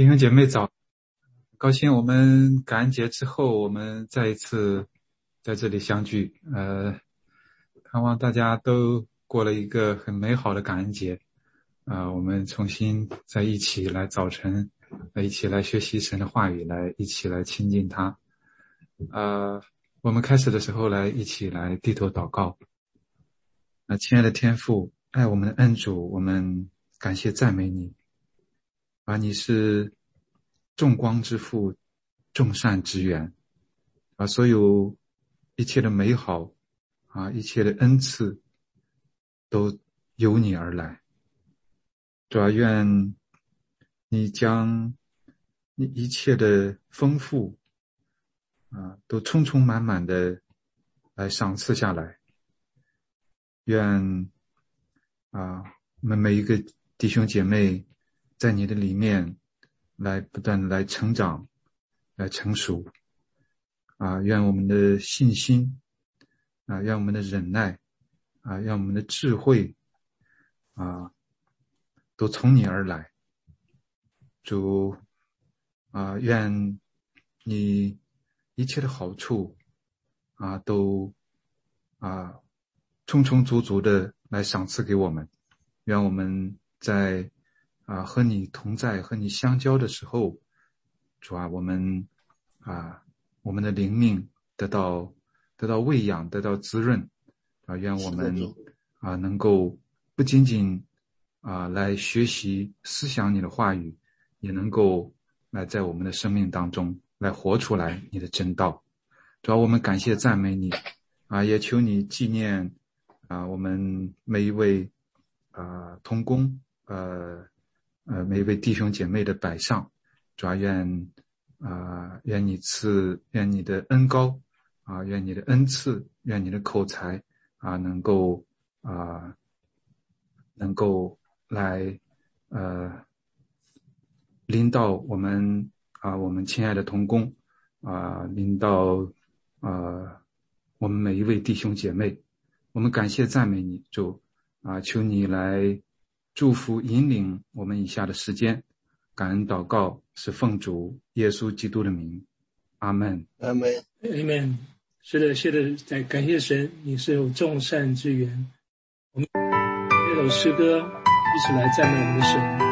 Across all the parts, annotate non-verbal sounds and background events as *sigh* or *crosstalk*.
弟兄姐妹早，高兴我们感恩节之后，我们再一次在这里相聚。呃，盼望大家都过了一个很美好的感恩节。啊，我们重新在一起来早晨，来一起来学习神的话语，来一起来亲近他。啊，我们开始的时候来一起来低头祷告。啊，亲爱的天父，爱我们的恩主，我们感谢赞美你。啊，你是众光之父，众善之源，啊，所有一切的美好，啊，一切的恩赐，都由你而来。主要愿你将你一切的丰富，啊，都充充满满的来赏赐下来。愿啊，我们每一个弟兄姐妹。在你的里面，来不断的来成长，来成熟，啊，愿我们的信心，啊，愿我们的忍耐，啊，愿我们的智慧，啊，都从你而来。主，啊，愿你一切的好处，啊，都啊，充充足足的来赏赐给我们。愿我们在。啊，和你同在，和你相交的时候，主啊，我们啊，我们的灵命得到得到喂养，得到滋润啊，愿我们啊能够不仅仅啊来学习思想你的话语，也能够来在我们的生命当中来活出来你的真道。主要我们感谢赞美你啊，也求你纪念啊我们每一位啊同工呃。呃，每一位弟兄姐妹的摆上，主要愿啊，愿你赐，愿你的恩高啊，愿你的恩赐，愿你的口才啊，能够啊，能够来呃，领导我们啊，我们亲爱的同工啊，领导啊，我们每一位弟兄姐妹，我们感谢赞美你，主啊，求你来。祝福引领我们以下的时间，感恩祷告是奉主耶稣基督的名，阿门，阿门，阿门。是的，是的，在感谢神，你是有众善之源。我们这首诗歌一起来赞美我们的神。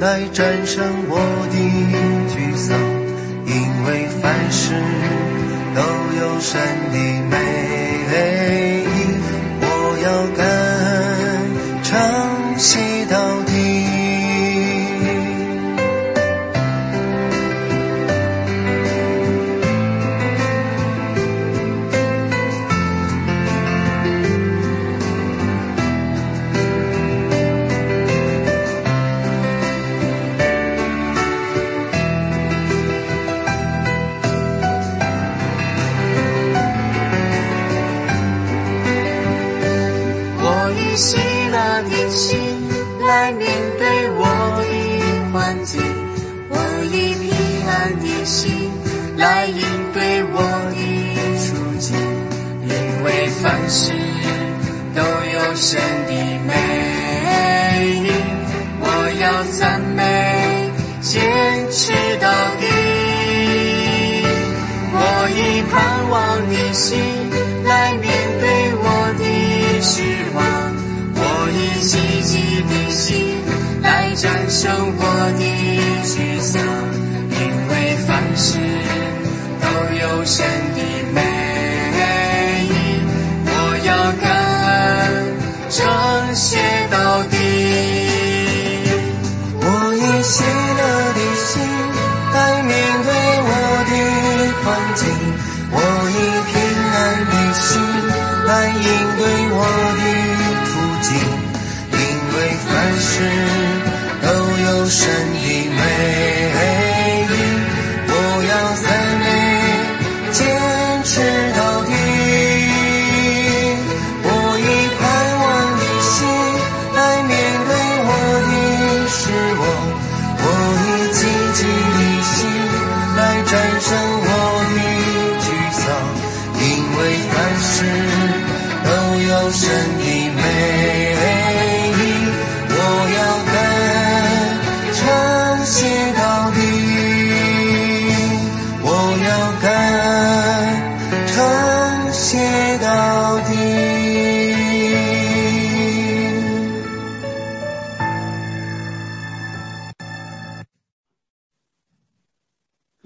来战胜我的沮丧因为凡事都有神的美。神的美意，我要赞美，坚持到底。我以盼望的心来面对我的失望，我以积极的心来战胜我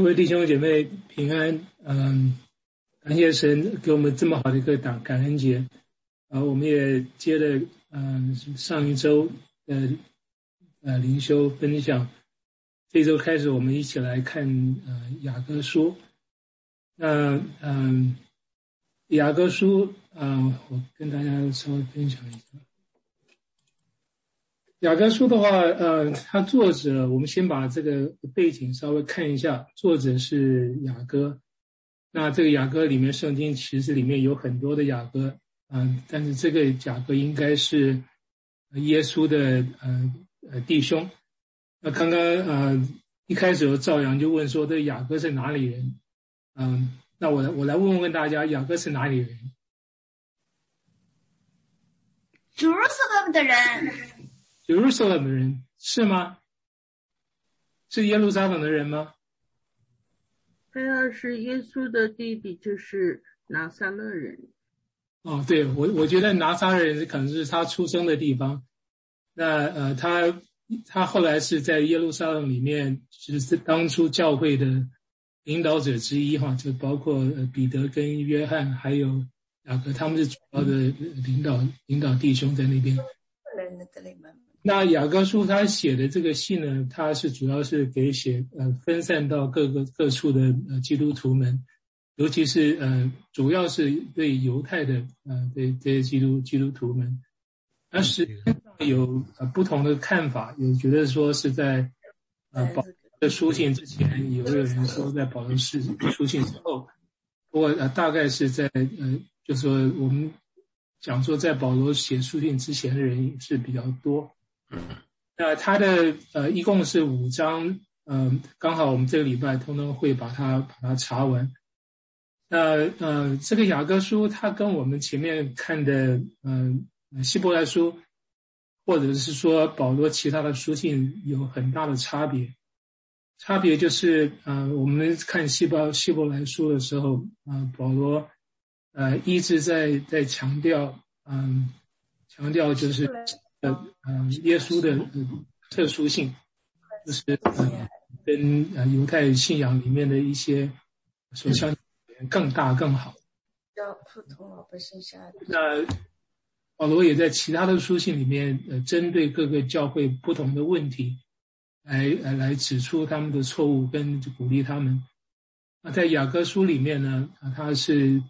各位弟兄姐妹平安，嗯，感谢神给我们这么好的一个感感恩节，啊，我们也接了嗯上一周的呃灵修分享，这周开始我们一起来看呃雅各书，那嗯雅各书啊、我跟大家稍微分享一下。雅各书的话，呃，它作者，我们先把这个背景稍微看一下。作者是雅各，那这个雅各里面，圣经其实里面有很多的雅各，嗯、但是这个雅各应该是耶稣的呃呃弟兄。那刚刚呃一开始有赵阳就问说，这雅各是哪里人？嗯，那我我来问问大家，雅各是哪里人？Jerusalem 的人，Jerusalem 的人是吗？是耶路撒冷的人吗？他要是耶稣的弟弟，就是拿撒勒人。哦，对我我觉得拿撒勒人可能是他出生的地方。那呃，他他后来是在耶路撒冷里面，就是当初教会的领导者之一哈，就包括呃彼得跟约翰还有雅各，他们是主要的领导领导弟兄在那边。那雅各书他写的这个信呢，他是主要是给写呃分散到各个各处的呃基督徒们，尤其是呃主要是对犹太的呃对这些基督基督徒们，而实际上有呃不同的看法，有觉得说是在呃保罗的书信之前，也有人说在保罗书书信之后，不过呃大概是在呃就说我们讲说在保罗写书信之前的人是比较多。那他的呃一共是五章，嗯、刚好我们这个礼拜通通会把它把它查完。那呃，这个雅各书它跟我们前面看的嗯、希伯来书，或者是说保罗其他的书信有很大的差别。差别就是呃，我们看希伯希伯来书的时候，啊、呃，保罗呃一直在在强调，嗯、强调就是。呃，嗯、呃，耶稣的、呃、特殊性，就是呃，跟呃犹太信仰里面的一些所相更大更好。要普通老百姓下的。那保罗也在其他的书信里面，呃，针对各个教会不同的问题，来来来指出他们的错误，跟鼓励他们。那在雅各书里面呢，啊，它是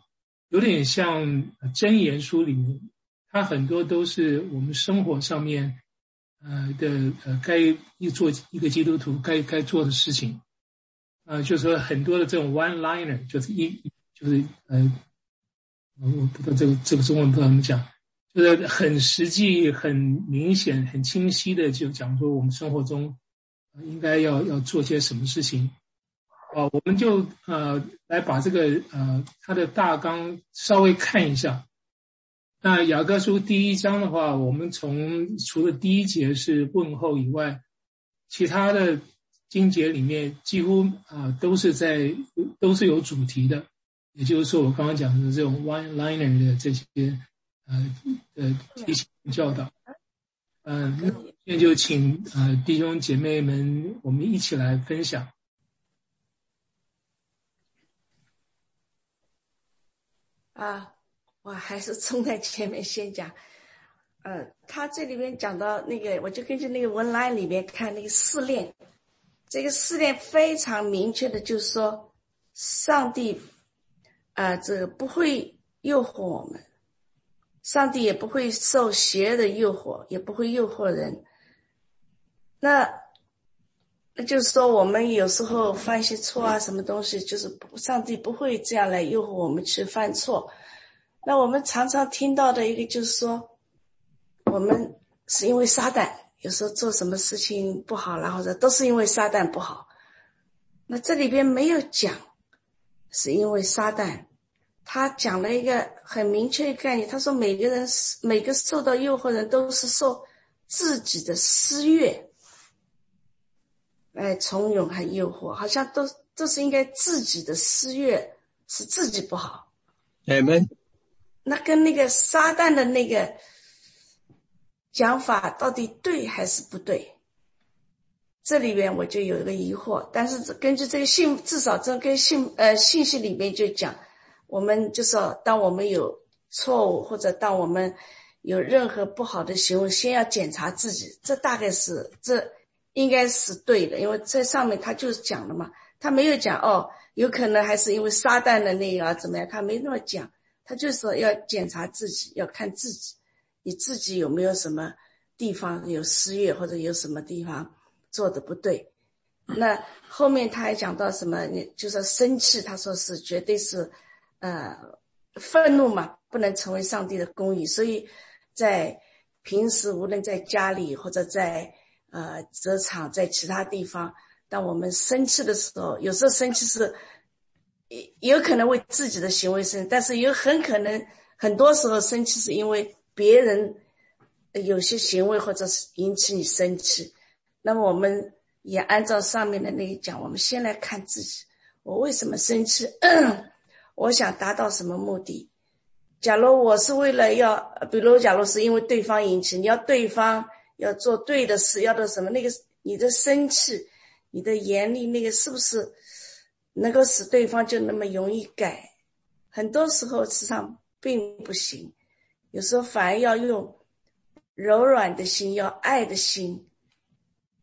有点像箴言书里面。它很多都是我们生活上面，呃的呃该一做一个基督徒该该做的事情，呃，就是说很多的这种 one liner，就是一就是呃，我不知道这个这个中文不知道怎么讲，就是很实际、很明显、很清晰的就讲说我们生活中应该要要做些什么事情。哦，我们就呃来把这个呃它的大纲稍微看一下。那雅各书第一章的话，我们从除了第一节是问候以外，其他的经节里面几乎啊都是在都是有主题的，也就是说我刚刚讲的这种 one liner 的这些呃呃提醒教导。嗯，现在就请呃弟兄姐妹们，我们一起来分享。啊。我还是冲在前面先讲，呃，他这里面讲到那个，我就根据那个文案里面看那个试炼，这个试炼非常明确的，就是说，上帝，啊，这个不会诱惑我们，上帝也不会受邪的诱惑，也不会诱惑人。那，那就是说，我们有时候犯一些错啊，什么东西，就是上帝不会这样来诱惑我们去犯错。那我们常常听到的一个就是说，我们是因为撒旦，有时候做什么事情不好，然后都是因为撒旦不好。那这里边没有讲是因为撒旦，他讲了一个很明确的概念，他说每个人是每个受到诱惑人都是受自己的私欲来从容和诱惑，好像都都是应该自己的私欲是自己不好。你们。那跟那个撒旦的那个讲法到底对还是不对？这里边我就有一个疑惑。但是根据这个信，至少这跟信呃信息里面就讲，我们就说，当我们有错误或者当我们有任何不好的行为，先要检查自己。这大概是这应该是对的，因为在上面他就是讲了嘛，他没有讲哦，有可能还是因为撒旦的那个啊怎么样，他没那么讲。他就说要检查自己，要看自己，你自己有没有什么地方有失业，或者有什么地方做的不对。那后面他还讲到什么？你就说生气，他说是绝对是，呃，愤怒嘛，不能成为上帝的公义。所以在平时无论在家里或者在呃职场，在其他地方，当我们生气的时候，有时候生气是。有可能为自己的行为生，但是有很可能很多时候生气是因为别人有些行为或者是引起你生气。那么我们也按照上面的那一讲，我们先来看自己，我为什么生气？*coughs* 我想达到什么目的？假如我是为了要，比如假如是因为对方引起，你要对方要做对的事，要的什么？那个你的生气，你的严厉，那个是不是？能够使对方就那么容易改，很多时候实际上并不行。有时候反而要用柔软的心，要爱的心，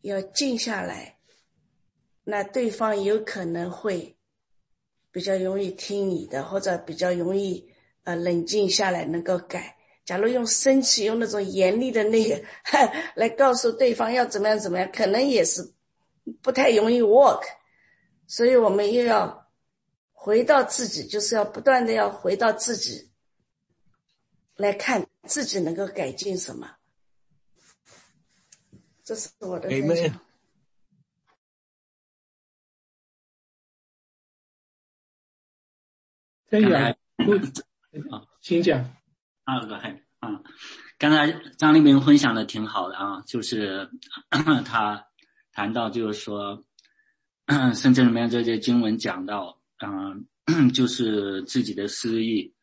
要静下来，那对方有可能会比较容易听你的，或者比较容易呃冷静下来，能够改。假如用生气、用那种严厉的那个来告诉对方要怎么样怎么样，可能也是不太容易 work。所以我们又要回到自己，就是要不断的要回到自己来看自己能够改进什么。这是我的分享。可以啊，请讲。啊，个嗨啊，刚才张立明分享的挺好的啊，就是 *coughs* 他谈到就是说。*clears throat* 圣经里面这些经文讲到，嗯，*clears throat* 就是自己的私欲。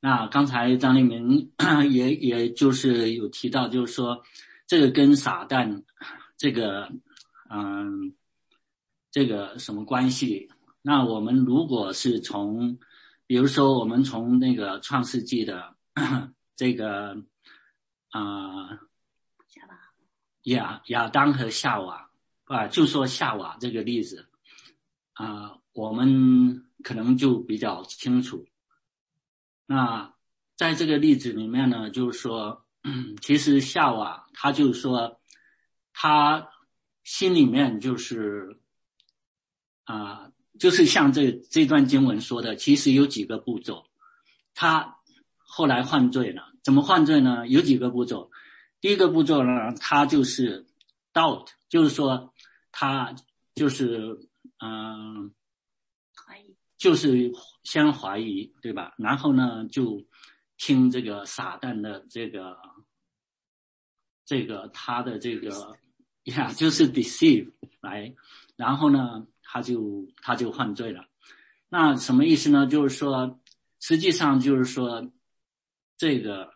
那刚才张立明 *clears throat* 也也就是有提到，就是说这个跟撒旦这个，嗯，这个什么关系？那我们如果是从，比如说我们从那个创世纪的这个，啊，亚亚当和夏娃。啊，就说夏娃这个例子，啊，我们可能就比较清楚。那在这个例子里面呢，就是说，*clears throat* 其实夏娃她就是说，他心里面就是，啊，就是像这这段经文说的，其实有几个步骤，他后来犯罪了，怎么犯罪呢？有几个步骤。第一个步骤呢，他就是 doubt，就是说他就是嗯，怀疑，就是先怀疑，对吧？然后呢，就听这个撒旦的这个这个他的这个呀，就是 deceive 来，然后呢，他就他就犯罪了。那什么意思呢？就是说，实际上就是说，这个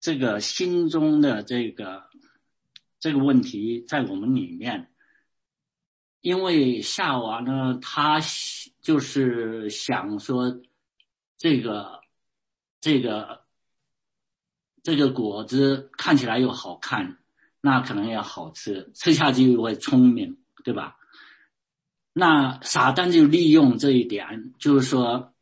这个心中的这个这个问题在我们里面，因为夏娃呢，他就是想说，这个这个这个果子看起来又好看，那可能也好吃，吃下去又会聪明，对吧？那撒旦就利用这一点，就是说，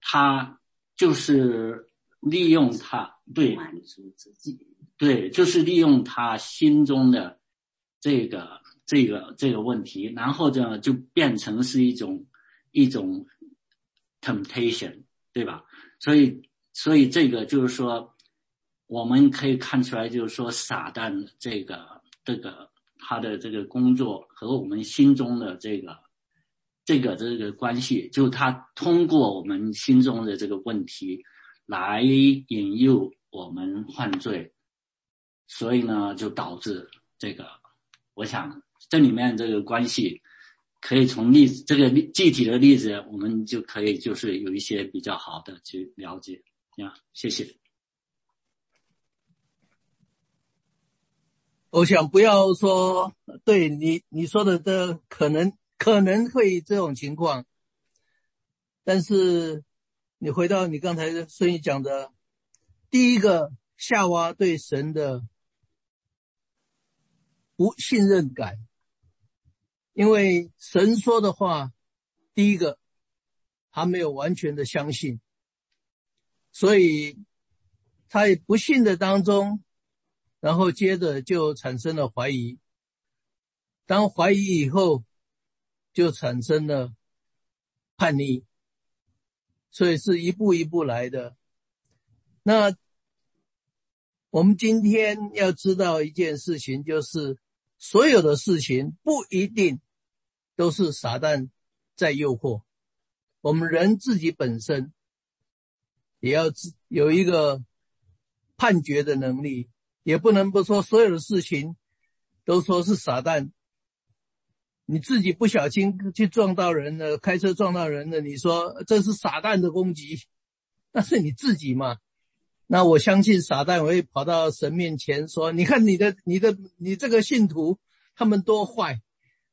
他就是利用他对满足自己，对，就是利用他心中的这个这个这个问题，然后呢，就变成是一种一种 temptation，对吧？所以，所以这个就是说，我们可以看出来，就是说，撒旦这个这个。他的这个工作和我们心中的这个、这个、这个关系，就他通过我们心中的这个问题来引诱我们犯罪，所以呢，就导致这个。我想这里面这个关系可以从例子这个具体的例子，我们就可以就是有一些比较好的去了解呀。谢谢。我想不要说对你你说的这可能可能会这种情况，但是你回到你刚才孙毅讲的，第一个夏娃对神的不信任感，因为神说的话，第一个他没有完全的相信，所以他也不信的当中。然后接着就产生了怀疑，当怀疑以后，就产生了叛逆，所以是一步一步来的。那我们今天要知道一件事情，就是所有的事情不一定都是撒旦在诱惑，我们人自己本身也要自有一个判决的能力。也不能不说所有的事情都说是撒旦，你自己不小心去撞到人了，开车撞到人了，你说这是撒旦的攻击，那是你自己嘛？那我相信撒旦会跑到神面前说：“你看你的、你的、你这个信徒他们多坏，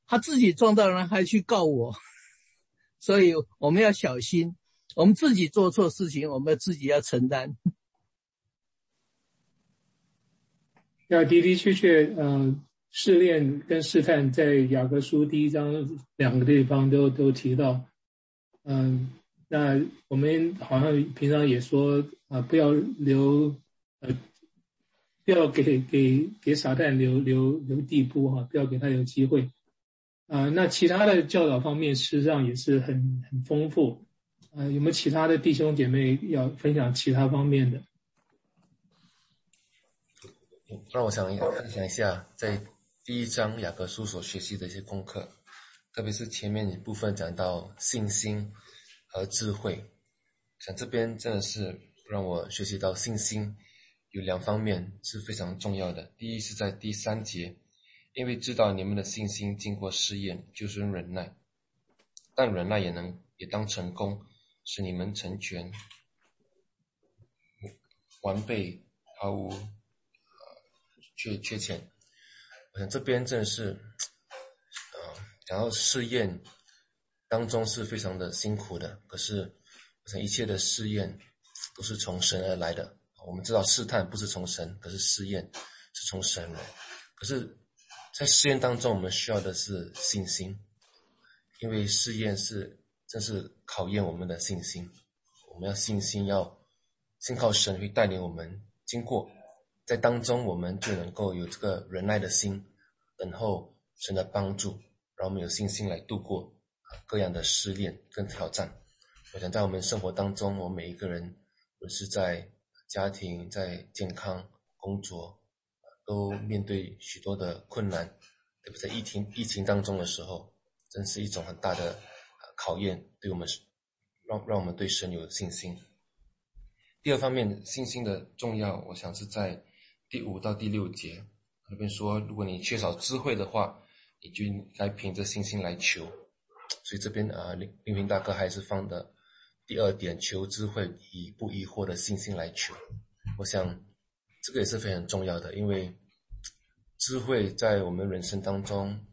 他自己撞到人还去告我。*laughs* ”所以我们要小心，我们自己做错事情，我们自己要承担。要的的确确，嗯，试炼跟试探在雅各书第一章两个地方都都提到，嗯，那我们好像平常也说啊，不要留，呃，不要给给给撒旦留留留地步哈，不要给他有机会，啊，那其他的教导方面事实上也是很很丰富，啊，有没有其他的弟兄姐妹要分享其他方面的？让我想分享一下，在第一章雅各书所学习的一些功课，特别是前面一部分讲到信心和智慧，想这边真的是让我学习到信心有两方面是非常重要的。第一是在第三节，因为知道你们的信心经过试验，就是忍耐，但忍耐也能也当成功，使你们成全完备，毫无。缺缺钱，我想这边正是，呃，然后试验当中是非常的辛苦的。可是，我想一切的试验都是从神而来的。我们知道试探不是从神，可是试验是从神来。可是，在试验当中，我们需要的是信心，因为试验是正是考验我们的信心。我们要信心，要信靠神会带领我们经过。在当中，我们就能够有这个忍耐的心，等候神的帮助，让我们有信心来度过各样的试炼跟挑战。我想在我们生活当中，我们每一个人或是在家庭、在健康、工作，都面对许多的困难，特别在疫情疫情当中的时候，真是一种很大的考验，对我们让让我们对神有信心。第二方面，信心的重要，我想是在第五到第六节那边说，如果你缺少智慧的话，你就应该凭着信心来求。所以这边啊，林林平大哥还是放的第二点，求智慧，以不疑惑的信心来求。我想这个也是非常重要的，因为智慧在我们人生当中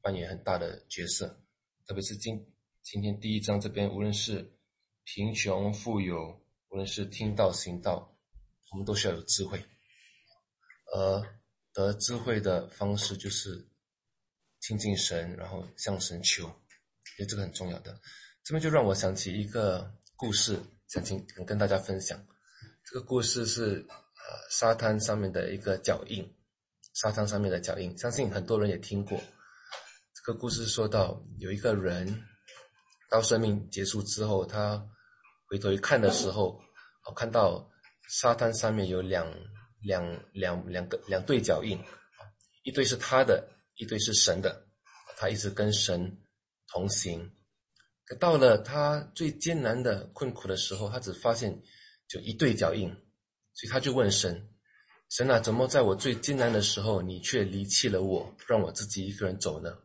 扮演很大的角色，特别是今今天第一章这边，无论是贫穷富有。无论是听道行道，我们都需要有智慧。而得智慧的方式就是亲近神，然后向神求，所以这个很重要的。这边就让我想起一个故事，想请跟大家分享。这个故事是呃沙滩上面的一个脚印，沙滩上面的脚印，相信很多人也听过。这个故事说到有一个人，到生命结束之后，他。回头一看的时候，我看到沙滩上面有两两两两个两对脚印，一对是他的，一对是神的。他一直跟神同行。可到了他最艰难的困苦的时候，他只发现就一对脚印，所以他就问神：“神啊，怎么在我最艰难的时候，你却离弃了我，让我自己一个人走呢？”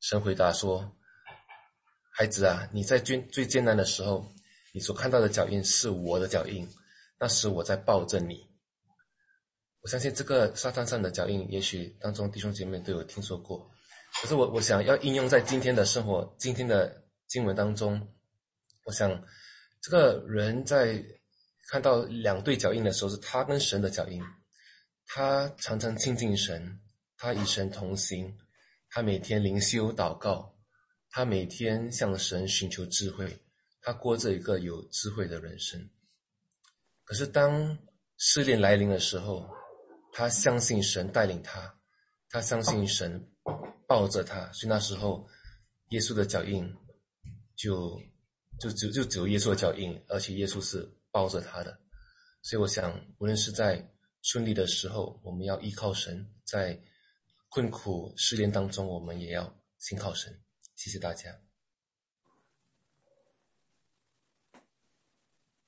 神回答说：“孩子啊，你在最最艰难的时候。”你所看到的脚印是我的脚印，那时我在抱着你。我相信这个沙滩上的脚印，也许当中弟兄姐妹都有听说过。可是我我想要应用在今天的生活、今天的经文当中。我想这个人在看到两对脚印的时候，是他跟神的脚印。他常常亲近神，他与神同行，他每天灵修祷告，他每天向神寻求智慧。他过着一个有智慧的人生，可是当试炼来临的时候，他相信神带领他，他相信神抱着他，所以那时候耶稣的脚印就就只就只有耶稣的脚印，而且耶稣是抱着他的。所以我想，无论是在顺利的时候，我们要依靠神；在困苦失恋当中，我们也要信靠神。谢谢大家。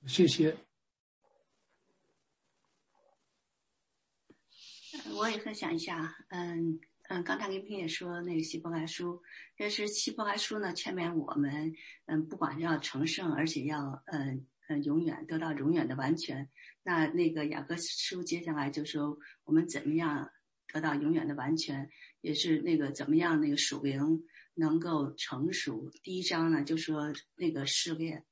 谢谢。我也分享一下，嗯嗯，刚才林平也说那个希伯来书，但是希伯来书呢，劝勉我们，嗯，不管要成圣，而且要嗯嗯永远得到永远的完全。那那个雅各书接下来就说我们怎么样得到永远的完全，也是那个怎么样那个属灵能够成熟。第一章呢就说那个试炼。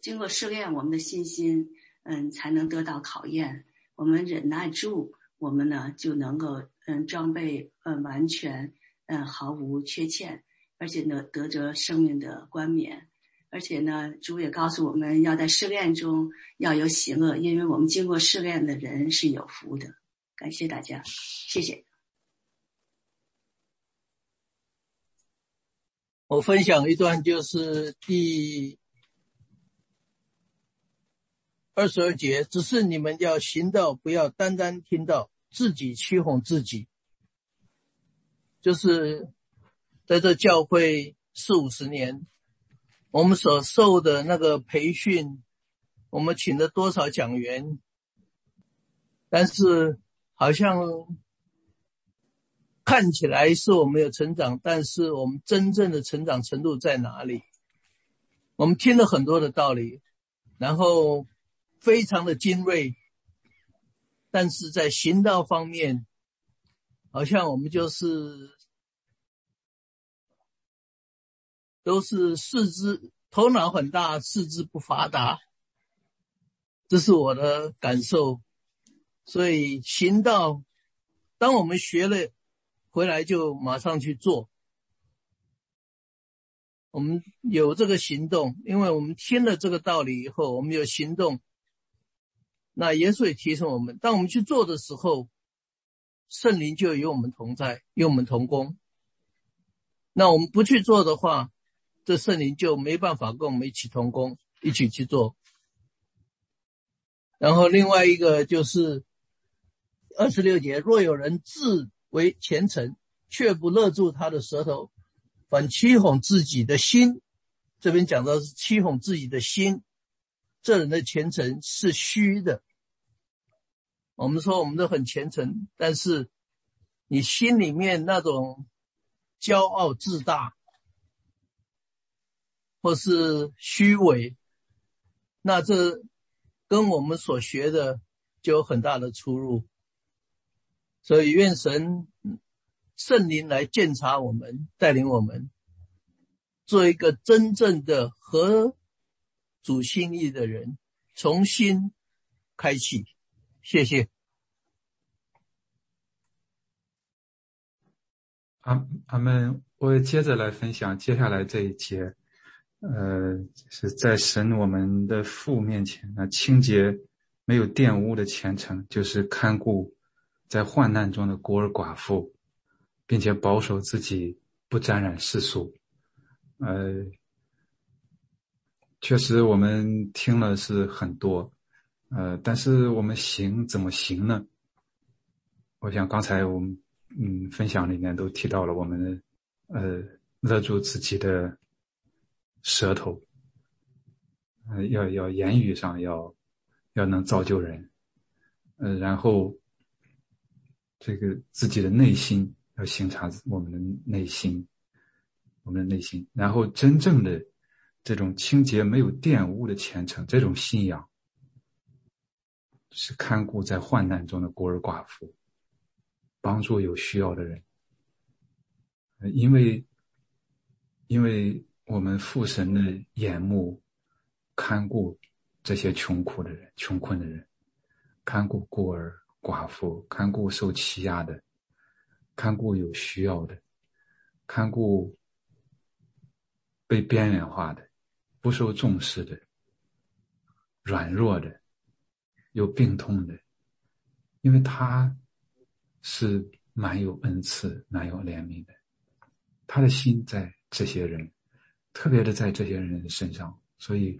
经过试炼，我们的信心，嗯，才能得到考验。我们忍耐住，我们呢就能够，嗯，装备，嗯，完全，嗯，毫无缺欠，而且呢，得着生命的冠冕。而且呢，主也告诉我们要在试炼中要有喜乐，因为我们经过试炼的人是有福的。感谢大家，谢谢。*laughs* 我分享一段，就是第。二十二节，只是你们要行道，不要单单听到，自己欺哄自己。就是在这教会四五十年，我们所受的那个培训，我们请了多少讲员，但是好像看起来是我们有成长，但是我们真正的成长程度在哪里？我们听了很多的道理，然后。非常的精锐，但是在行道方面，好像我们就是都是四肢头脑很大，四肢不发达，这是我的感受。所以行道，当我们学了回来，就马上去做。我们有这个行动，因为我们听了这个道理以后，我们有行动。那耶稣也提醒我们，当我们去做的时候，圣灵就与我们同在，与我们同工。那我们不去做的话，这圣灵就没办法跟我们一起同工，一起去做。然后另外一个就是二十六节，若有人自为虔诚，却不勒住他的舌头，反欺哄自己的心。这边讲到是欺哄自己的心，这人的虔诚是虚的。我们说我们都很虔诚，但是你心里面那种骄傲自大，或是虚伪，那这跟我们所学的就有很大的出入。所以愿神圣灵来鉴察我们，带领我们。做一个真正的合主心意的人，重新开启。谢谢。阿阿门。我接着来分享接下来这一节，呃，是在神我们的父面前，那清洁没有玷污的虔诚，就是看顾在患难中的孤儿寡妇，并且保守自己不沾染世俗。呃，确实，我们听了是很多，呃，但是我们行怎么行呢？我想刚才我们嗯分享里面都提到了，我们呃勒住自己的舌头，呃，要要言语上要要能造就人，呃，然后这个自己的内心要省察我们的内心。我们的内心，然后真正的这种清洁、没有玷污的虔诚，这种信仰是看顾在患难中的孤儿寡妇，帮助有需要的人。因为，因为我们父神的眼目看顾这些穷苦的人、穷困的人，看顾孤儿寡妇，看顾受欺压的，看顾有需要的，看顾。被边缘化的、不受重视的、软弱的、有病痛的，因为他是蛮有恩赐、蛮有怜悯的，他的心在这些人，特别的在这些人身上，所以，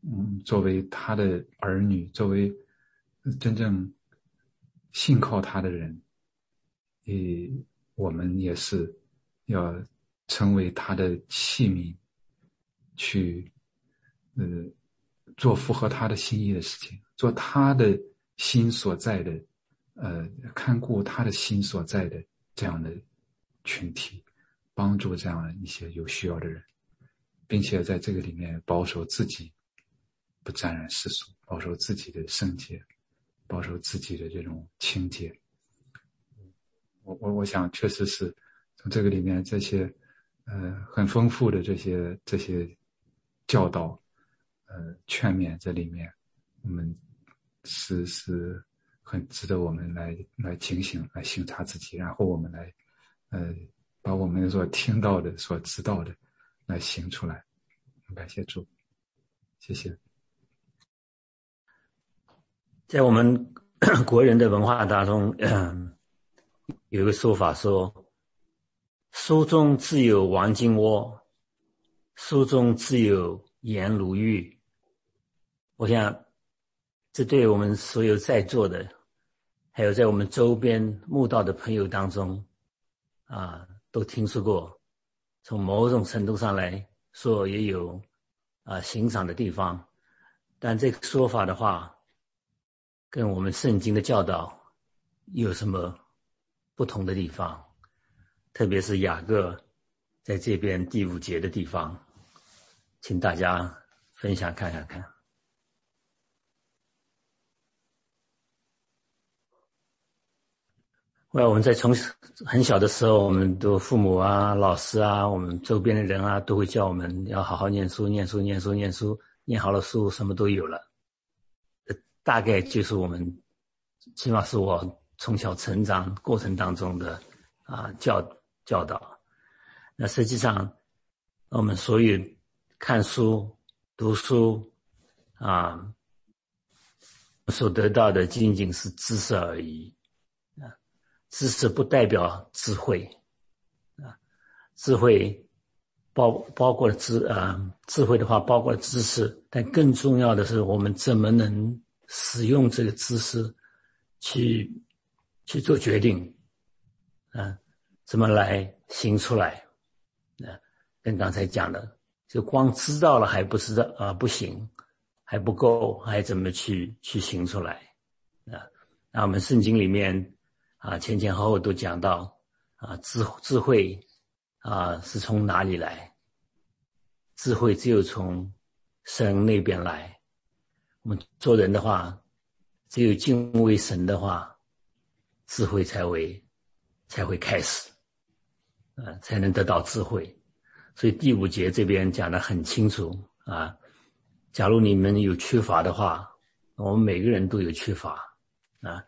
嗯，作为他的儿女，作为真正信靠他的人，诶，我们也是要成为他的器皿。去，呃，做符合他的心意的事情，做他的心所在的，呃，看顾他的心所在的这样的群体，帮助这样一些有需要的人，并且在这个里面保守自己，不沾染世俗，保守自己的圣洁，保守自己的这种清洁。我我我想，确实是从这个里面这些，呃，很丰富的这些这些。教导，呃，劝勉这里面，我们是是很值得我们来来警醒、来省察自己，然后我们来，呃，把我们所听到的、所知道的来行出来。感谢主，谢谢。在我们 *coughs* 国人的文化当中，有一个说法说：“书中自有黄金窝。”书中自有颜如玉，我想，这对我们所有在座的，还有在我们周边慕道的朋友当中，啊，都听说过。从某种程度上来说，也有啊欣赏的地方。但这个说法的话，跟我们圣经的教导有什么不同的地方？特别是雅各在这边第五节的地方。请大家分享看看看。喂，我们在从很小的时候，我们的父母啊、老师啊、我们周边的人啊，都会叫我们要好好念书、念书、念书、念书，念好了书，什么都有了。大概就是我们，起码是我从小成长过程当中的啊教教导。那实际上，我们所有。看书、读书，啊，所得到的仅仅是知识而已，啊，知识不代表智慧，啊，智慧包包括了知啊，智慧的话包括了知识，但更重要的是我们怎么能使用这个知识去去做决定，啊，怎么来行出来？啊，跟刚才讲的，就光知道了还不是的啊，不行，还不够，还怎么去去行出来？啊，那我们圣经里面啊，前前后后都讲到啊，智智慧啊是从哪里来？智慧只有从神那边来。我们做人的话，只有敬畏神的话，智慧才会才会开始，啊，才能得到智慧。所以第五节这边讲的很清楚啊。假如你们有缺乏的话，我们每个人都有缺乏啊，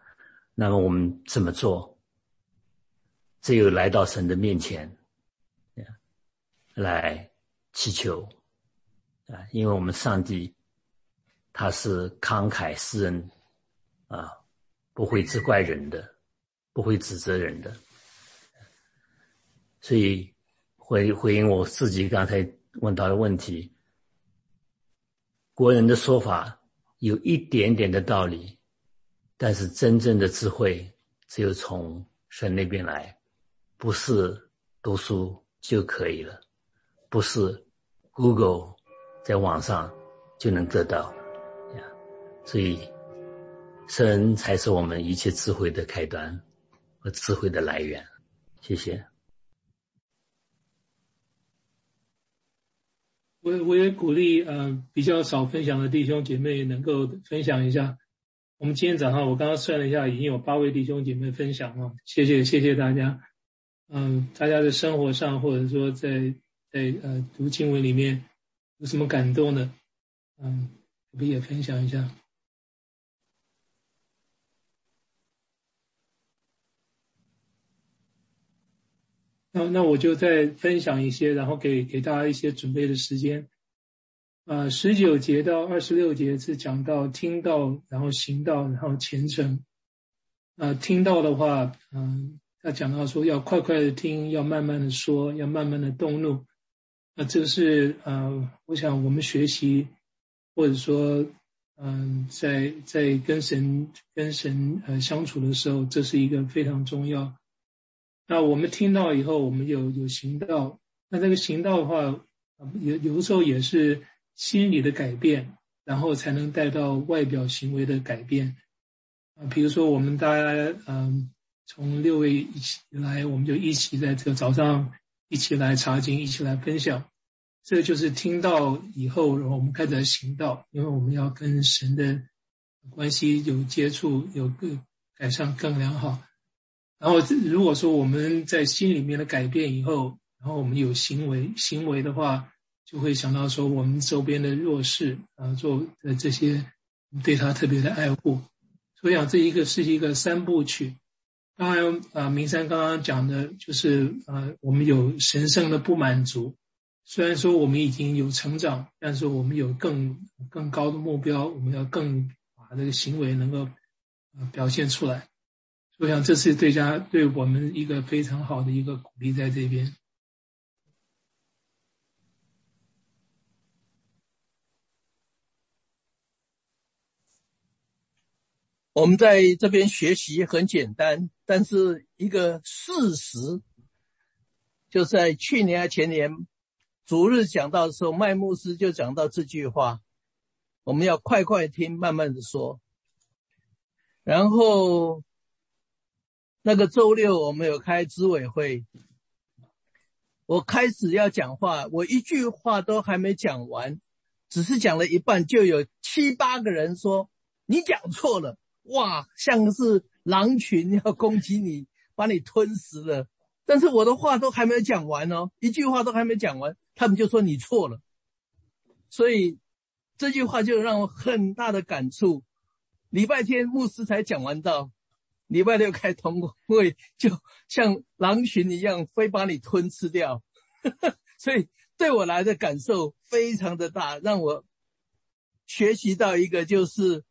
那么我们怎么做？只有来到神的面前，来祈求啊，因为我们上帝。他是慷慨施恩，啊，不会责怪人的，不会指责人的。所以回回应我自己刚才问到的问题，国人的说法有一点点的道理，但是真正的智慧只有从神那边来，不是读书就可以了，不是 Google 在网上就能得到。所以，神才是我们一切智慧的开端和智慧的来源。谢谢。我我也鼓励嗯比较少分享的弟兄姐妹能够分享一下。我们今天早上我刚刚算了一下，已经有八位弟兄姐妹分享了。谢谢谢谢大家。嗯，大家在生活上或者说在在呃读经文里面有什么感动的？嗯，我们也分享一下。那那我就再分享一些，然后给给大家一些准备的时间。啊，十九节到二十六节是讲到听到，然后行道，然后虔诚。啊，听到的话，嗯，他讲到说要快快的听，要慢慢的说，要慢慢的动怒。那这是呃，我想我们学习，或者说，嗯，在在跟神跟神呃相处的时候，这是一个非常重要。那我们听到以后，我们有有行道。那这个行道的话，有有的时候也是心理的改变，然后才能带到外表行为的改变。啊，比如说我们大家，嗯，从六位一起来，我们就一起在这个早上一起来查经，一起来分享。这就是听到以后，然后我们开始行道，因为我们要跟神的关系有接触，有更改善更良好。然后，如果说我们在心里面的改变以后，然后我们有行为行为的话，就会想到说我们周边的弱势啊，做的这些对他特别的爱护。所以讲这一个是一个三部曲。当然啊，明山刚刚讲的就是啊，我们有神圣的不满足。虽然说我们已经有成长，但是我们有更更高的目标，我们要更把这个行为能够啊表现出来。我想这是对家对我们一个非常好的一个鼓励，在这边。我们在这边学习很简单，但是一个事实，就在去年还前年主日讲到的时候，麦牧师就讲到这句话：我们要快快听，慢慢的说，然后。那个周六我们有开执委会，我开始要讲话，我一句话都还没讲完，只是讲了一半，就有七八个人说你讲错了，哇，像是狼群要攻击你，把你吞食了。但是我的话都还没有讲完哦，一句话都还没讲完，他们就说你错了。所以这句话就让我很大的感触。礼拜天牧师才讲完到。礼拜六开通会，就像狼群一样，非把你吞吃掉。*laughs* 所以对我来的感受非常的大，让我学习到一个，就是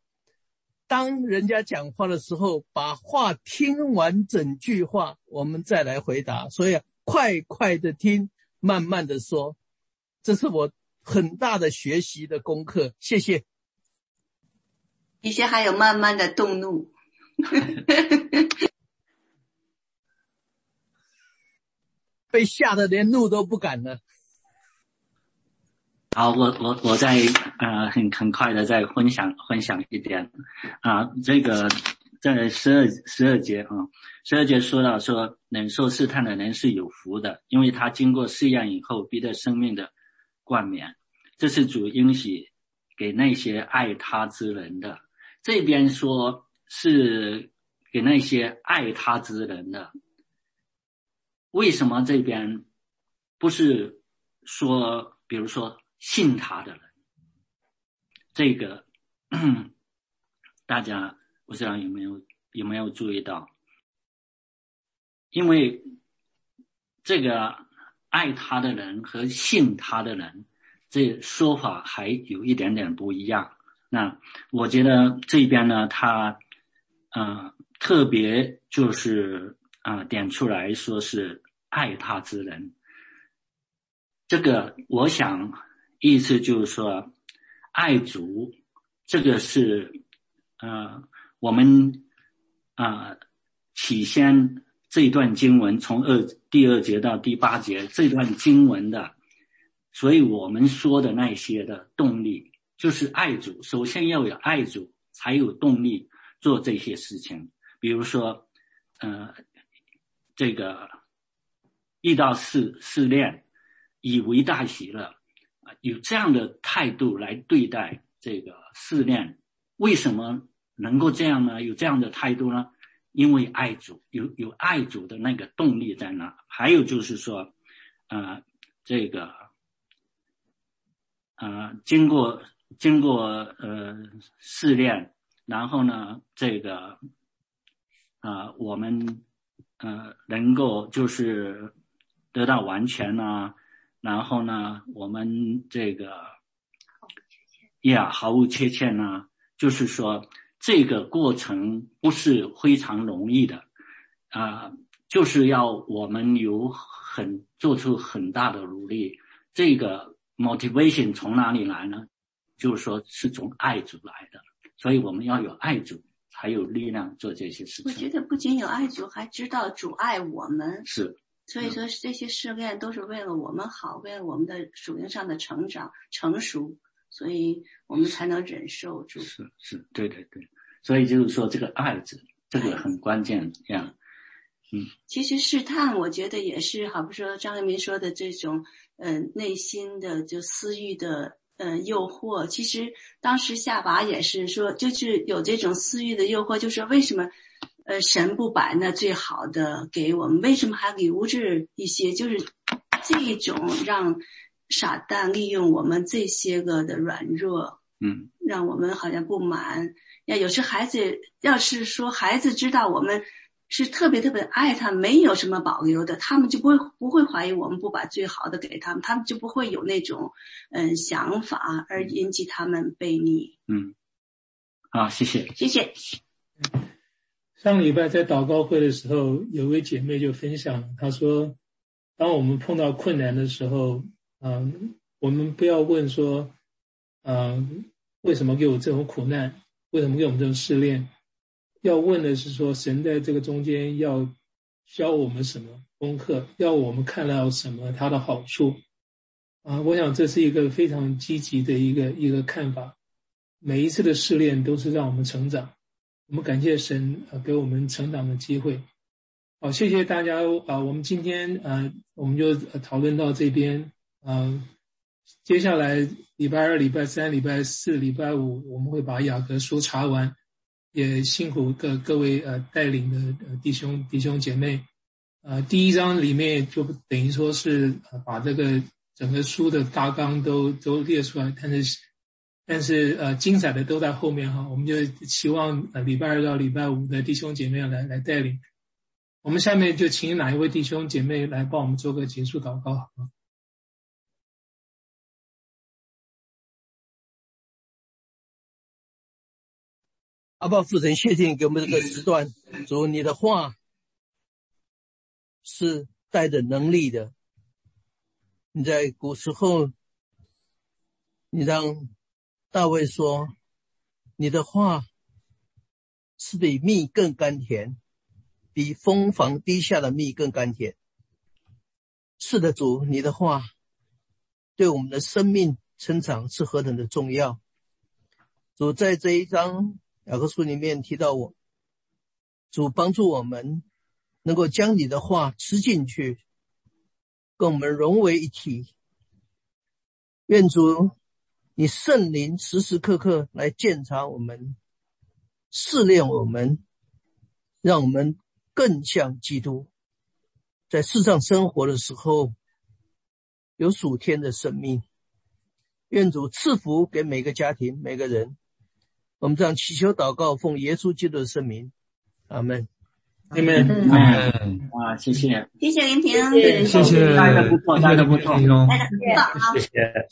当人家讲话的时候，把话听完整句话，我们再来回答。所以快快的听，慢慢的说，这是我很大的学习的功课。谢谢。一些还有慢慢的动怒。*laughs* 被吓得连怒都不敢了。好，我我我再呃很很快的再分享分享一点啊，这个在十二十二节啊，十二节说到说忍受试探的人是有福的，因为他经过试验以后，必得生命的冠冕。这是主应许给那些爱他之人的。这边说是给那些爱他之人的，为什么这边不是说，比如说？信他的人，这个大家不知道有没有有没有注意到？因为这个爱他的人和信他的人，这说法还有一点点不一样。那我觉得这边呢，他啊特别就是啊点出来说是爱他之人，这个我想。意思就是说，爱主，这个是，呃，我们啊，起先这段经文从二第二节到第八节这段经文的，所以我们说的那些的动力，就是爱主。首先要有爱主，才有动力做这些事情。比如说，呃，这个遇到试试炼，以为大喜了。有这样的态度来对待这个试炼，为什么能够这样呢？有这样的态度呢？因为爱主，有有爱主的那个动力在那。还有就是说，呃，这个，呃，经过经过呃试炼，然后呢，这个，啊，我们呃能够就是得到完全呢。然后呢，我们这个，呀，毫无缺陷呢，就是说这个过程不是非常容易的，啊，就是要我们有很做出很大的努力。这个 motivation 从哪里来呢？就是说是从爱主来的，所以我们要有爱主，才有力量做这些事情。我觉得不仅有爱主，还知道主爱我们。是。所以说这些试炼都是为了我们好，为了我们的属灵上的成长成熟，所以我们才能忍受住。是是，对对对。所以就是说，这个爱字，这个很关键呀。嗯，其实试探，我觉得也是，好比说张爱民说的这种，嗯，内心的就私欲的，嗯，诱惑。其实当时夏娃也是说，就是有这种私欲的诱惑，就是为什么？呃，神不把那最好的给我们，为什么还留着一些？就是这种让傻蛋利用我们这些个的软弱，嗯，让我们好像不满。要有时孩子要是说孩子知道我们是特别特别爱他，没有什么保留的，他们就不会不会怀疑我们不把最好的给他们，他们就不会有那种嗯想法而引起他们背逆。嗯，好，谢谢，谢谢。上礼拜在祷告会的时候，有位姐妹就分享，她说：“当我们碰到困难的时候，嗯，我们不要问说，嗯，为什么给我这种苦难？为什么给我们这种试炼？要问的是说，神在这个中间要教我们什么功课？要我们看到什么他的好处？啊，我想这是一个非常积极的一个一个看法。每一次的试炼都是让我们成长。”我们感谢神呃给我们成长的机会，好，谢谢大家啊！我们今天呃我们就讨论到这边啊，接下来礼拜二、礼拜三、礼拜四、礼拜五我们会把雅各书查完，也辛苦各各位呃带领的弟兄弟兄姐妹，呃第一章里面就等于说是把这个整个书的大纲都都列出来，但是。但是呃，精彩的都在后面哈，我们就期望呃礼拜二到礼拜五的弟兄姐妹来来带领。我们下面就请哪一位弟兄姐妹来帮我们做个结束祷告？阿爸父神，谢谢你给我们这个时段，主你的话是带着能力的。你在古时候，你让。大卫说：“你的话是比蜜更甘甜，比蜂房滴下的蜜更甘甜。是的，主，你的话对我们的生命成长是何等的重要。主在这一章雅各书里面提到我，主帮助我们能够将你的话吃进去，跟我们融为一体。愿主你圣灵时时刻刻来检查我们。试炼我们，让我们更像基督，在世上生活的时候有属天的生命。愿主赐福给每个家庭、每个人。我们这样祈求祷告，奉耶稣基督的圣名，阿门。阿门。嗯，哇，谢谢，谢谢林平，谢谢，带的不错，带的不错，带的不错啊，谢谢。